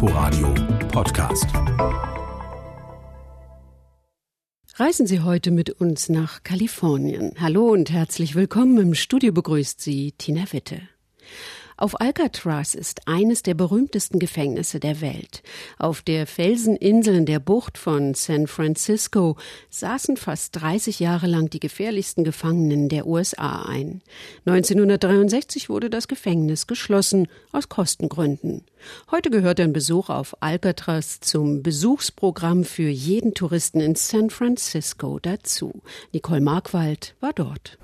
Inforadio Podcast. Reisen Sie heute mit uns nach Kalifornien. Hallo und herzlich willkommen. Im Studio begrüßt Sie Tina Witte. Auf Alcatraz ist eines der berühmtesten Gefängnisse der Welt. Auf der Felseninsel in der Bucht von San Francisco saßen fast 30 Jahre lang die gefährlichsten Gefangenen der USA ein. 1963 wurde das Gefängnis geschlossen aus Kostengründen. Heute gehört ein Besuch auf Alcatraz zum Besuchsprogramm für jeden Touristen in San Francisco dazu. Nicole Markwald war dort.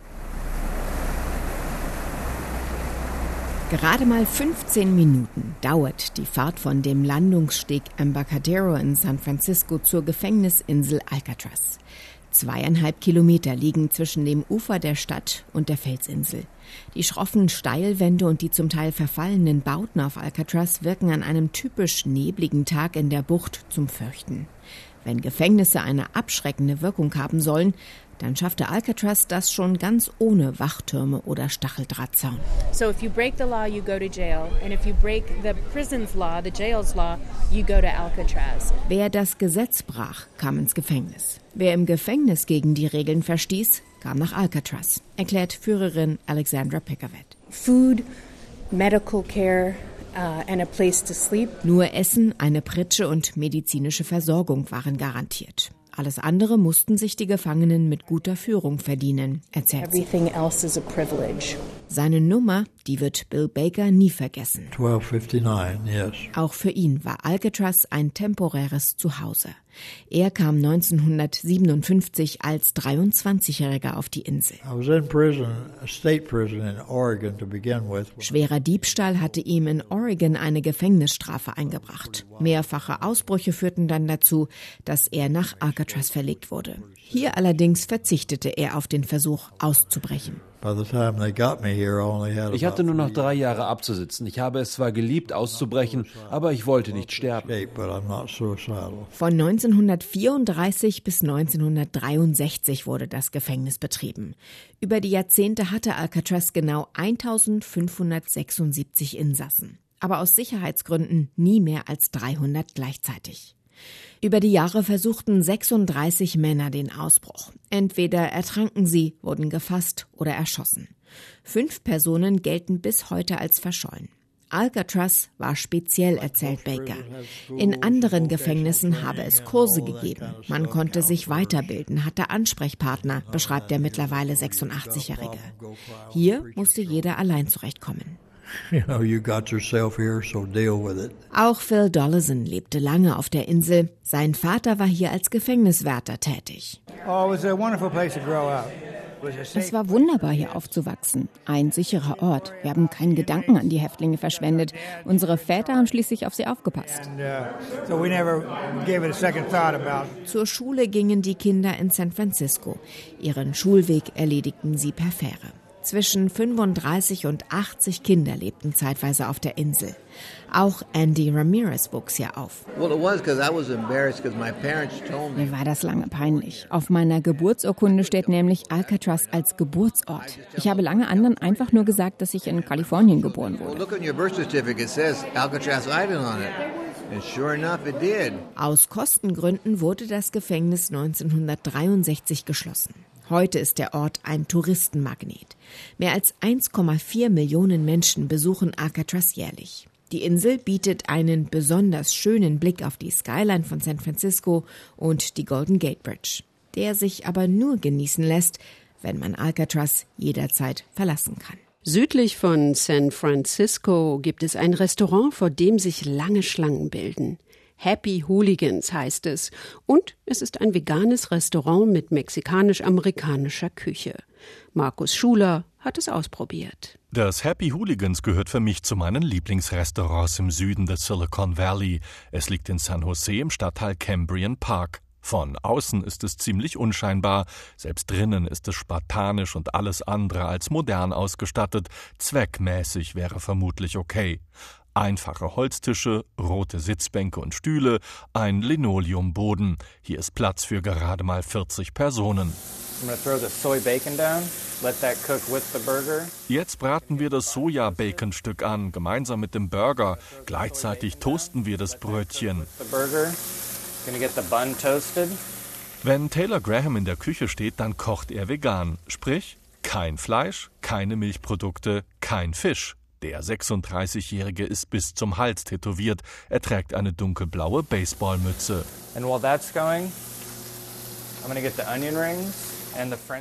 Gerade mal 15 Minuten dauert die Fahrt von dem Landungssteg Embarcadero in San Francisco zur Gefängnisinsel Alcatraz. Zweieinhalb Kilometer liegen zwischen dem Ufer der Stadt und der Felsinsel. Die schroffen Steilwände und die zum Teil verfallenen Bauten auf Alcatraz wirken an einem typisch nebligen Tag in der Bucht zum Fürchten. Wenn Gefängnisse eine abschreckende Wirkung haben sollen, dann schaffte Alcatraz das schon ganz ohne Wachtürme oder Stacheldrahtzaun. So if you break the law, you go to jail, and if you break the prison's law, the jail's law, you go to Alcatraz. Wer das Gesetz brach, kam ins Gefängnis. Wer im Gefängnis gegen die Regeln verstieß, kam nach Alcatraz, erklärt Führerin Alexandra Picavet. Food, medical care, Uh, Nur Essen, eine Pritsche und medizinische Versorgung waren garantiert. Alles andere mussten sich die Gefangenen mit guter Führung verdienen, erzählt sie. Seine Nummer, die wird Bill Baker nie vergessen. 1259, yes. Auch für ihn war Alcatraz ein temporäres Zuhause. Er kam 1957 als 23-Jähriger auf die Insel. Schwerer Diebstahl hatte ihm in Oregon eine Gefängnisstrafe eingebracht. Mehrfache Ausbrüche führten dann dazu, dass er nach Alcatraz verlegt wurde. Hier allerdings verzichtete er auf den Versuch auszubrechen. Ich hatte nur noch drei Jahre abzusitzen. Ich habe es zwar geliebt, auszubrechen, aber ich wollte nicht sterben. Von 1934 bis 1963 wurde das Gefängnis betrieben. Über die Jahrzehnte hatte Alcatraz genau 1576 Insassen. Aber aus Sicherheitsgründen nie mehr als 300 gleichzeitig. Über die Jahre versuchten 36 Männer den Ausbruch. Entweder ertranken sie, wurden gefasst oder erschossen. Fünf Personen gelten bis heute als verschollen. Alcatraz war speziell, erzählt Baker. In anderen Gefängnissen habe es Kurse gegeben. Man konnte sich weiterbilden, hatte Ansprechpartner, beschreibt der mittlerweile 86-Jährige. Hier musste jeder allein zurechtkommen. Auch Phil Dollison lebte lange auf der Insel. Sein Vater war hier als Gefängniswärter tätig. Oh, es war wunderbar, hier aufzuwachsen. Ein sicherer Ort. Wir haben keinen Gedanken an die Häftlinge verschwendet. Unsere Väter haben schließlich auf sie aufgepasst. Uh, Zur Schule gingen die Kinder in San Francisco. Ihren Schulweg erledigten sie per Fähre. Zwischen 35 und 80 Kinder lebten zeitweise auf der Insel. Auch Andy Ramirez wuchs hier auf. Mir war das lange peinlich. Auf meiner Geburtsurkunde steht nämlich Alcatraz als Geburtsort. Ich habe lange anderen einfach nur gesagt, dass ich in Kalifornien geboren wurde. Aus Kostengründen wurde das Gefängnis 1963 geschlossen. Heute ist der Ort ein Touristenmagnet. Mehr als 1,4 Millionen Menschen besuchen Alcatraz jährlich. Die Insel bietet einen besonders schönen Blick auf die Skyline von San Francisco und die Golden Gate Bridge, der sich aber nur genießen lässt, wenn man Alcatraz jederzeit verlassen kann. Südlich von San Francisco gibt es ein Restaurant, vor dem sich lange Schlangen bilden. Happy Hooligans heißt es. Und es ist ein veganes Restaurant mit mexikanisch-amerikanischer Küche. Markus Schuler hat es ausprobiert. Das Happy Hooligans gehört für mich zu meinen Lieblingsrestaurants im Süden des Silicon Valley. Es liegt in San Jose im Stadtteil Cambrian Park. Von außen ist es ziemlich unscheinbar, selbst drinnen ist es spartanisch und alles andere als modern ausgestattet, zweckmäßig wäre vermutlich okay. Einfache Holztische, rote Sitzbänke und Stühle, ein Linoleumboden. Hier ist Platz für gerade mal 40 Personen. Jetzt braten wir das Soja-Bacon-Stück an, gemeinsam mit dem Burger. Gleichzeitig toasten wir das Brötchen. Wenn Taylor Graham in der Küche steht, dann kocht er vegan. Sprich, kein Fleisch, keine Milchprodukte, kein Fisch. Der 36-Jährige ist bis zum Hals tätowiert. Er trägt eine dunkelblaue Baseballmütze.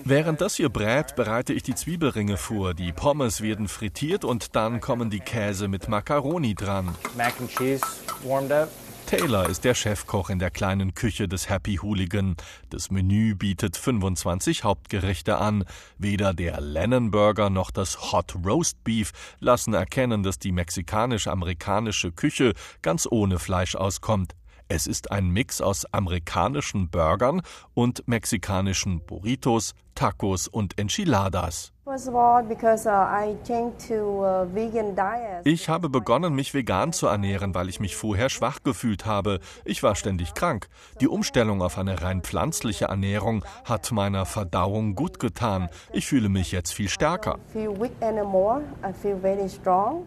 Während das hier brät, bereite ich die Zwiebelringe vor. Die Pommes werden frittiert und dann kommen die Käse mit Macaroni dran. Mac and cheese warmed up. Taylor ist der Chefkoch in der kleinen Küche des Happy Hooligan. Das Menü bietet 25 Hauptgerichte an. Weder der Lennon Burger noch das Hot Roast Beef lassen erkennen, dass die mexikanisch-amerikanische Küche ganz ohne Fleisch auskommt. Es ist ein Mix aus amerikanischen Burgern und mexikanischen Burritos, Tacos und Enchiladas. Uh, uh, ich habe begonnen, mich vegan zu ernähren, weil ich mich vorher schwach gefühlt habe. Ich war ständig krank. Die Umstellung auf eine rein pflanzliche Ernährung hat meiner Verdauung gut getan. Ich fühle mich jetzt viel stärker.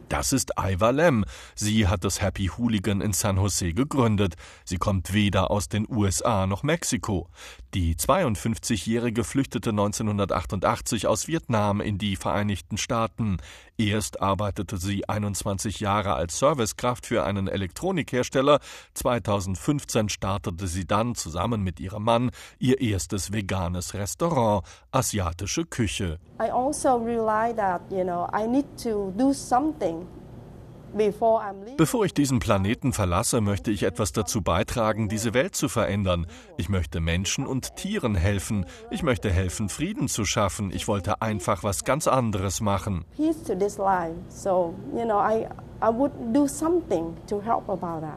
Das ist Iva Lem. Sie hat das Happy Hooligan in San Jose gegründet. Sie kommt weder aus den USA noch Mexiko. Die 52-Jährige flüchtete 1988 aus Vietnam in die Vereinigten Staaten. Erst arbeitete sie 21 Jahre als Servicekraft für einen Elektronikhersteller. 2015 startete sie dann zusammen mit ihrem Mann ihr erstes veganes Restaurant, asiatische Küche. I also realized that, you know, I need to do something Bevor ich diesen Planeten verlasse, möchte ich etwas dazu beitragen, diese Welt zu verändern. Ich möchte Menschen und Tieren helfen. Ich möchte helfen, Frieden zu schaffen. Ich wollte einfach was ganz anderes machen.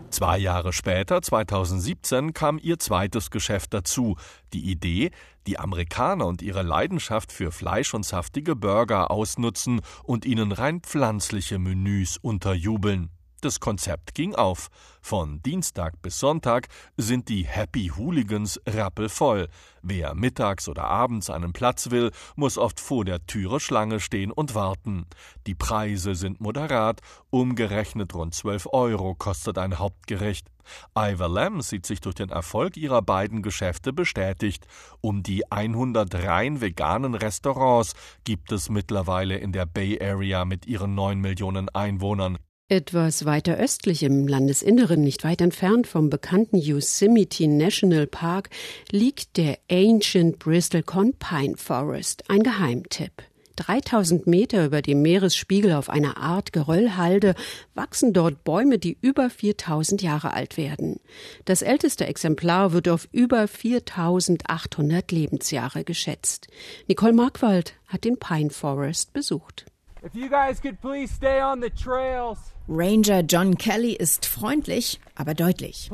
Zwei Jahre später, 2017, kam ihr zweites Geschäft dazu. Die Idee, die Amerikaner und ihre Leidenschaft für Fleisch und saftige Burger ausnutzen und ihnen rein pflanzliche Menüs unterjubeln. Das Konzept ging auf. Von Dienstag bis Sonntag sind die Happy Hooligans rappelvoll. Wer mittags oder abends einen Platz will, muss oft vor der Türe Schlange stehen und warten. Die Preise sind moderat, umgerechnet rund 12 Euro kostet ein Hauptgericht. Ivor Lamb sieht sich durch den Erfolg ihrer beiden Geschäfte bestätigt. Um die 100 rein veganen Restaurants gibt es mittlerweile in der Bay Area mit ihren 9 Millionen Einwohnern. Etwas weiter östlich im Landesinneren, nicht weit entfernt vom bekannten Yosemite National Park, liegt der Ancient Bristol Con Pine Forest, ein Geheimtipp. 3000 Meter über dem Meeresspiegel auf einer Art Geröllhalde wachsen dort Bäume, die über 4000 Jahre alt werden. Das älteste Exemplar wird auf über 4800 Lebensjahre geschätzt. Nicole Markwald hat den Pine Forest besucht. If you guys could please stay on the trails. Ranger John Kelly ist freundlich, aber deutlich.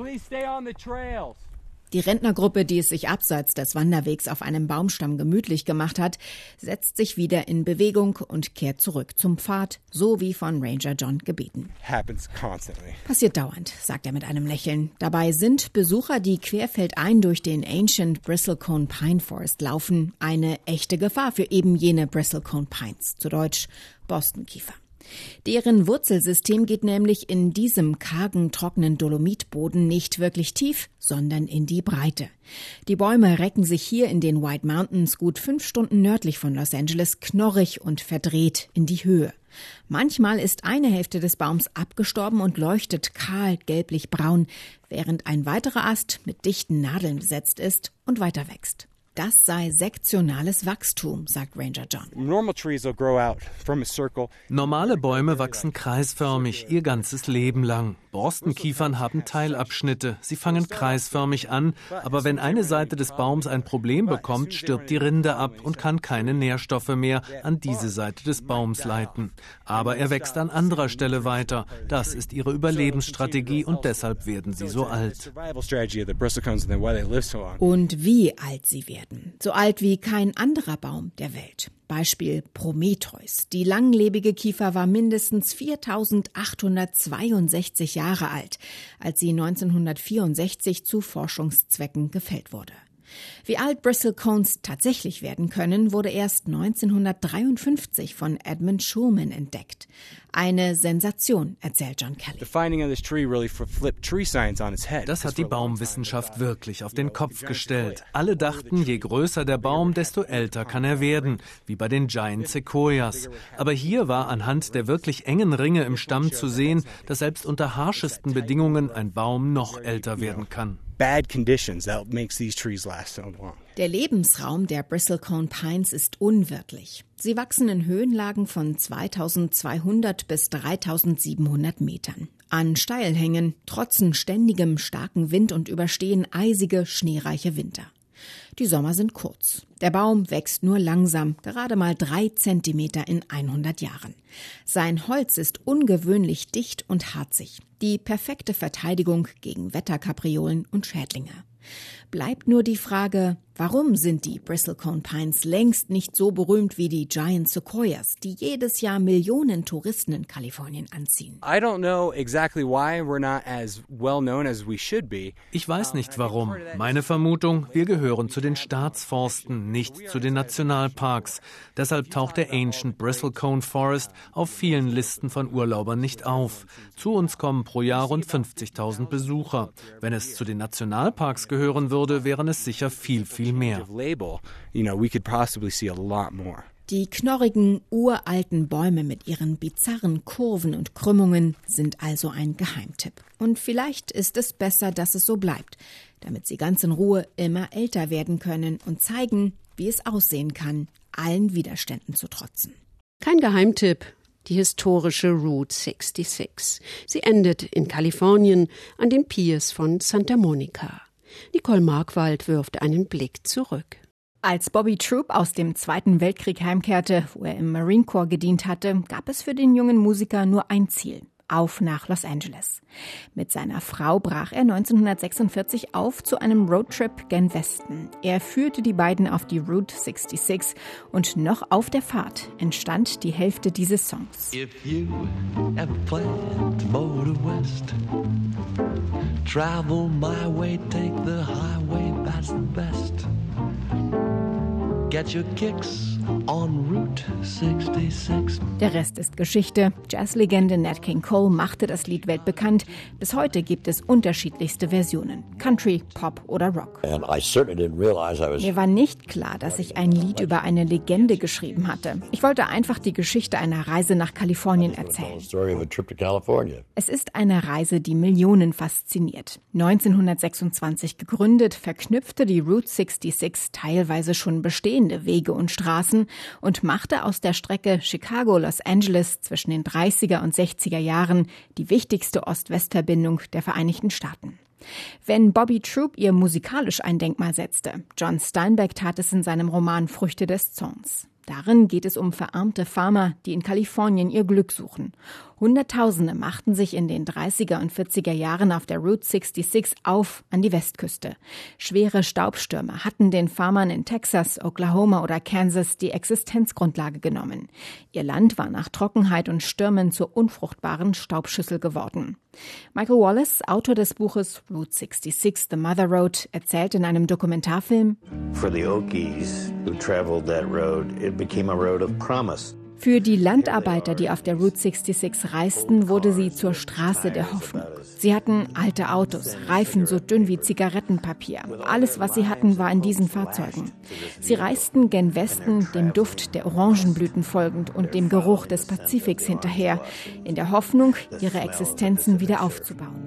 Die Rentnergruppe, die es sich abseits des Wanderwegs auf einem Baumstamm gemütlich gemacht hat, setzt sich wieder in Bewegung und kehrt zurück zum Pfad, so wie von Ranger John gebeten. Passiert dauernd, sagt er mit einem Lächeln. Dabei sind Besucher, die querfeldein durch den Ancient Bristlecone Pine Forest laufen, eine echte Gefahr für eben jene Bristlecone Pines, zu Deutsch Boston-Kiefer. Deren Wurzelsystem geht nämlich in diesem kargen, trockenen Dolomitboden nicht wirklich tief, sondern in die Breite. Die Bäume recken sich hier in den White Mountains gut fünf Stunden nördlich von Los Angeles knorrig und verdreht in die Höhe. Manchmal ist eine Hälfte des Baums abgestorben und leuchtet kahl gelblich-braun, während ein weiterer Ast mit dichten Nadeln besetzt ist und weiter wächst. Das sei sektionales Wachstum, sagt Ranger John. Normale Bäume wachsen kreisförmig ihr ganzes Leben lang. Borstenkiefern haben Teilabschnitte. Sie fangen kreisförmig an, aber wenn eine Seite des Baums ein Problem bekommt, stirbt die Rinde ab und kann keine Nährstoffe mehr an diese Seite des Baums leiten. Aber er wächst an anderer Stelle weiter. Das ist ihre Überlebensstrategie und deshalb werden sie so alt. Und wie alt sie werden. So alt wie kein anderer Baum der Welt. Beispiel Prometheus. Die langlebige Kiefer war mindestens 4862 Jahre alt, als sie 1964 zu Forschungszwecken gefällt wurde. Wie alt Bristlecones tatsächlich werden können, wurde erst 1953 von Edmund Schulman entdeckt. Eine Sensation, erzählt John Kelly. Das hat die Baumwissenschaft wirklich auf den Kopf gestellt. Alle dachten, je größer der Baum, desto älter kann er werden, wie bei den Giant Sequoias. Aber hier war anhand der wirklich engen Ringe im Stamm zu sehen, dass selbst unter harschesten Bedingungen ein Baum noch älter werden kann bad conditions that makes these trees last so long. Der Lebensraum der Bristlecone Pines ist unwirtlich. Sie wachsen in Höhenlagen von 2200 bis 3700 Metern. An Steilhängen, trotzen ständigem starken Wind und überstehen eisige, schneereiche Winter. Die Sommer sind kurz. Der Baum wächst nur langsam, gerade mal drei Zentimeter in 100 Jahren. Sein Holz ist ungewöhnlich dicht und harzig. Die perfekte Verteidigung gegen Wetterkapriolen und Schädlinge. Bleibt nur die Frage, warum sind die Bristlecone Pines längst nicht so berühmt wie die Giant Sequoias, die jedes Jahr Millionen Touristen in Kalifornien anziehen? Ich weiß nicht warum. Meine Vermutung, wir gehören zu den Staatsforsten, nicht zu den Nationalparks. Deshalb taucht der Ancient Bristlecone Forest auf vielen Listen von Urlaubern nicht auf. Zu uns kommen pro Jahr rund 50.000 Besucher. Wenn es zu den Nationalparks gehören würde, wären es sicher viel, viel mehr. Die knorrigen, uralten Bäume mit ihren bizarren Kurven und Krümmungen sind also ein Geheimtipp. Und vielleicht ist es besser, dass es so bleibt, damit sie ganz in Ruhe immer älter werden können und zeigen, wie es aussehen kann, allen Widerständen zu trotzen. Kein Geheimtipp, die historische Route 66. Sie endet in Kalifornien an den Piers von Santa Monica. Nicole Markwald wirft einen Blick zurück. Als Bobby Troop aus dem Zweiten Weltkrieg heimkehrte, wo er im Marine Corps gedient hatte, gab es für den jungen Musiker nur ein Ziel auf nach Los Angeles. Mit seiner Frau brach er 1946 auf zu einem Roadtrip gen Westen. Er führte die beiden auf die Route 66 und noch auf der Fahrt entstand die Hälfte dieses Songs. If you ever plan to go to west, travel my way, take the highway, Get your kicks on Route 66. Der Rest ist Geschichte. Jazzlegende Nat King Cole machte das Lied weltbekannt. Bis heute gibt es unterschiedlichste Versionen. Country, Pop oder Rock. Mir war nicht klar, dass ich ein Lied über eine Legende geschrieben hatte. Ich wollte einfach die Geschichte einer Reise nach Kalifornien erzählen. Es ist eine Reise, die Millionen fasziniert. 1926 gegründet, verknüpfte die Route 66 teilweise schon bestehende Wege und Straßen und machte aus der Strecke Chicago-Los Angeles zwischen den 30er und 60er Jahren die wichtigste Ost-West-Verbindung der Vereinigten Staaten. Wenn Bobby Troop ihr musikalisch ein Denkmal setzte, John Steinbeck tat es in seinem Roman Früchte des Zorns. Darin geht es um verarmte Farmer, die in Kalifornien ihr Glück suchen. Hunderttausende machten sich in den 30er und 40er Jahren auf der Route 66 auf an die Westküste. Schwere Staubstürme hatten den Farmern in Texas, Oklahoma oder Kansas die Existenzgrundlage genommen. Ihr Land war nach Trockenheit und Stürmen zur unfruchtbaren Staubschüssel geworden. Michael Wallace, Autor des Buches Route 66, The Mother Road, erzählt in einem Dokumentarfilm, For the Okies who traveled that road, it became a road of promise. Für die Landarbeiter, die auf der Route 66 reisten, wurde sie zur Straße der Hoffnung. Sie hatten alte Autos, Reifen so dünn wie Zigarettenpapier. Alles, was sie hatten, war in diesen Fahrzeugen. Sie reisten gen Westen, dem Duft der Orangenblüten folgend und dem Geruch des Pazifiks hinterher, in der Hoffnung, ihre Existenzen wieder aufzubauen.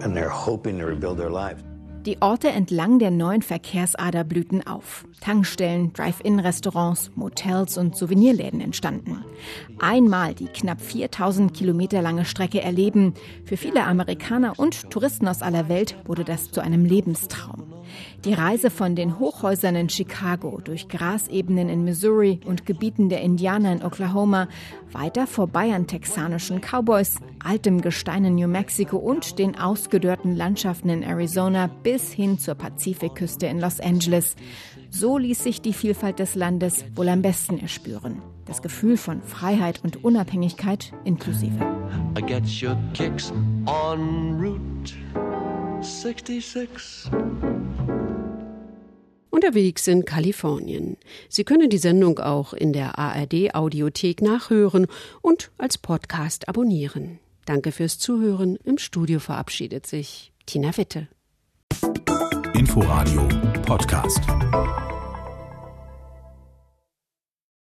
And they're hoping to rebuild their lives. Die Orte entlang der neuen Verkehrsader blühten auf. Tankstellen, Drive-In-Restaurants, Motels und Souvenirläden entstanden. Einmal die knapp 4000 Kilometer lange Strecke erleben. Für viele Amerikaner und Touristen aus aller Welt wurde das zu einem Lebenstraum. Die Reise von den Hochhäusern in Chicago durch Grasebenen in Missouri und Gebieten der Indianer in Oklahoma, weiter vorbei an texanischen Cowboys, altem Gestein in New Mexico und den ausgedörrten Landschaften in Arizona bis hin zur Pazifikküste in Los Angeles. So ließ sich die Vielfalt des Landes wohl am besten erspüren. Das Gefühl von Freiheit und Unabhängigkeit inklusive. I get your kicks on Route 66. unterwegs in Kalifornien. Sie können die Sendung auch in der ARD Audiothek nachhören und als Podcast abonnieren. Danke fürs Zuhören. Im Studio verabschiedet sich Tina Witte. Inforadio Podcast.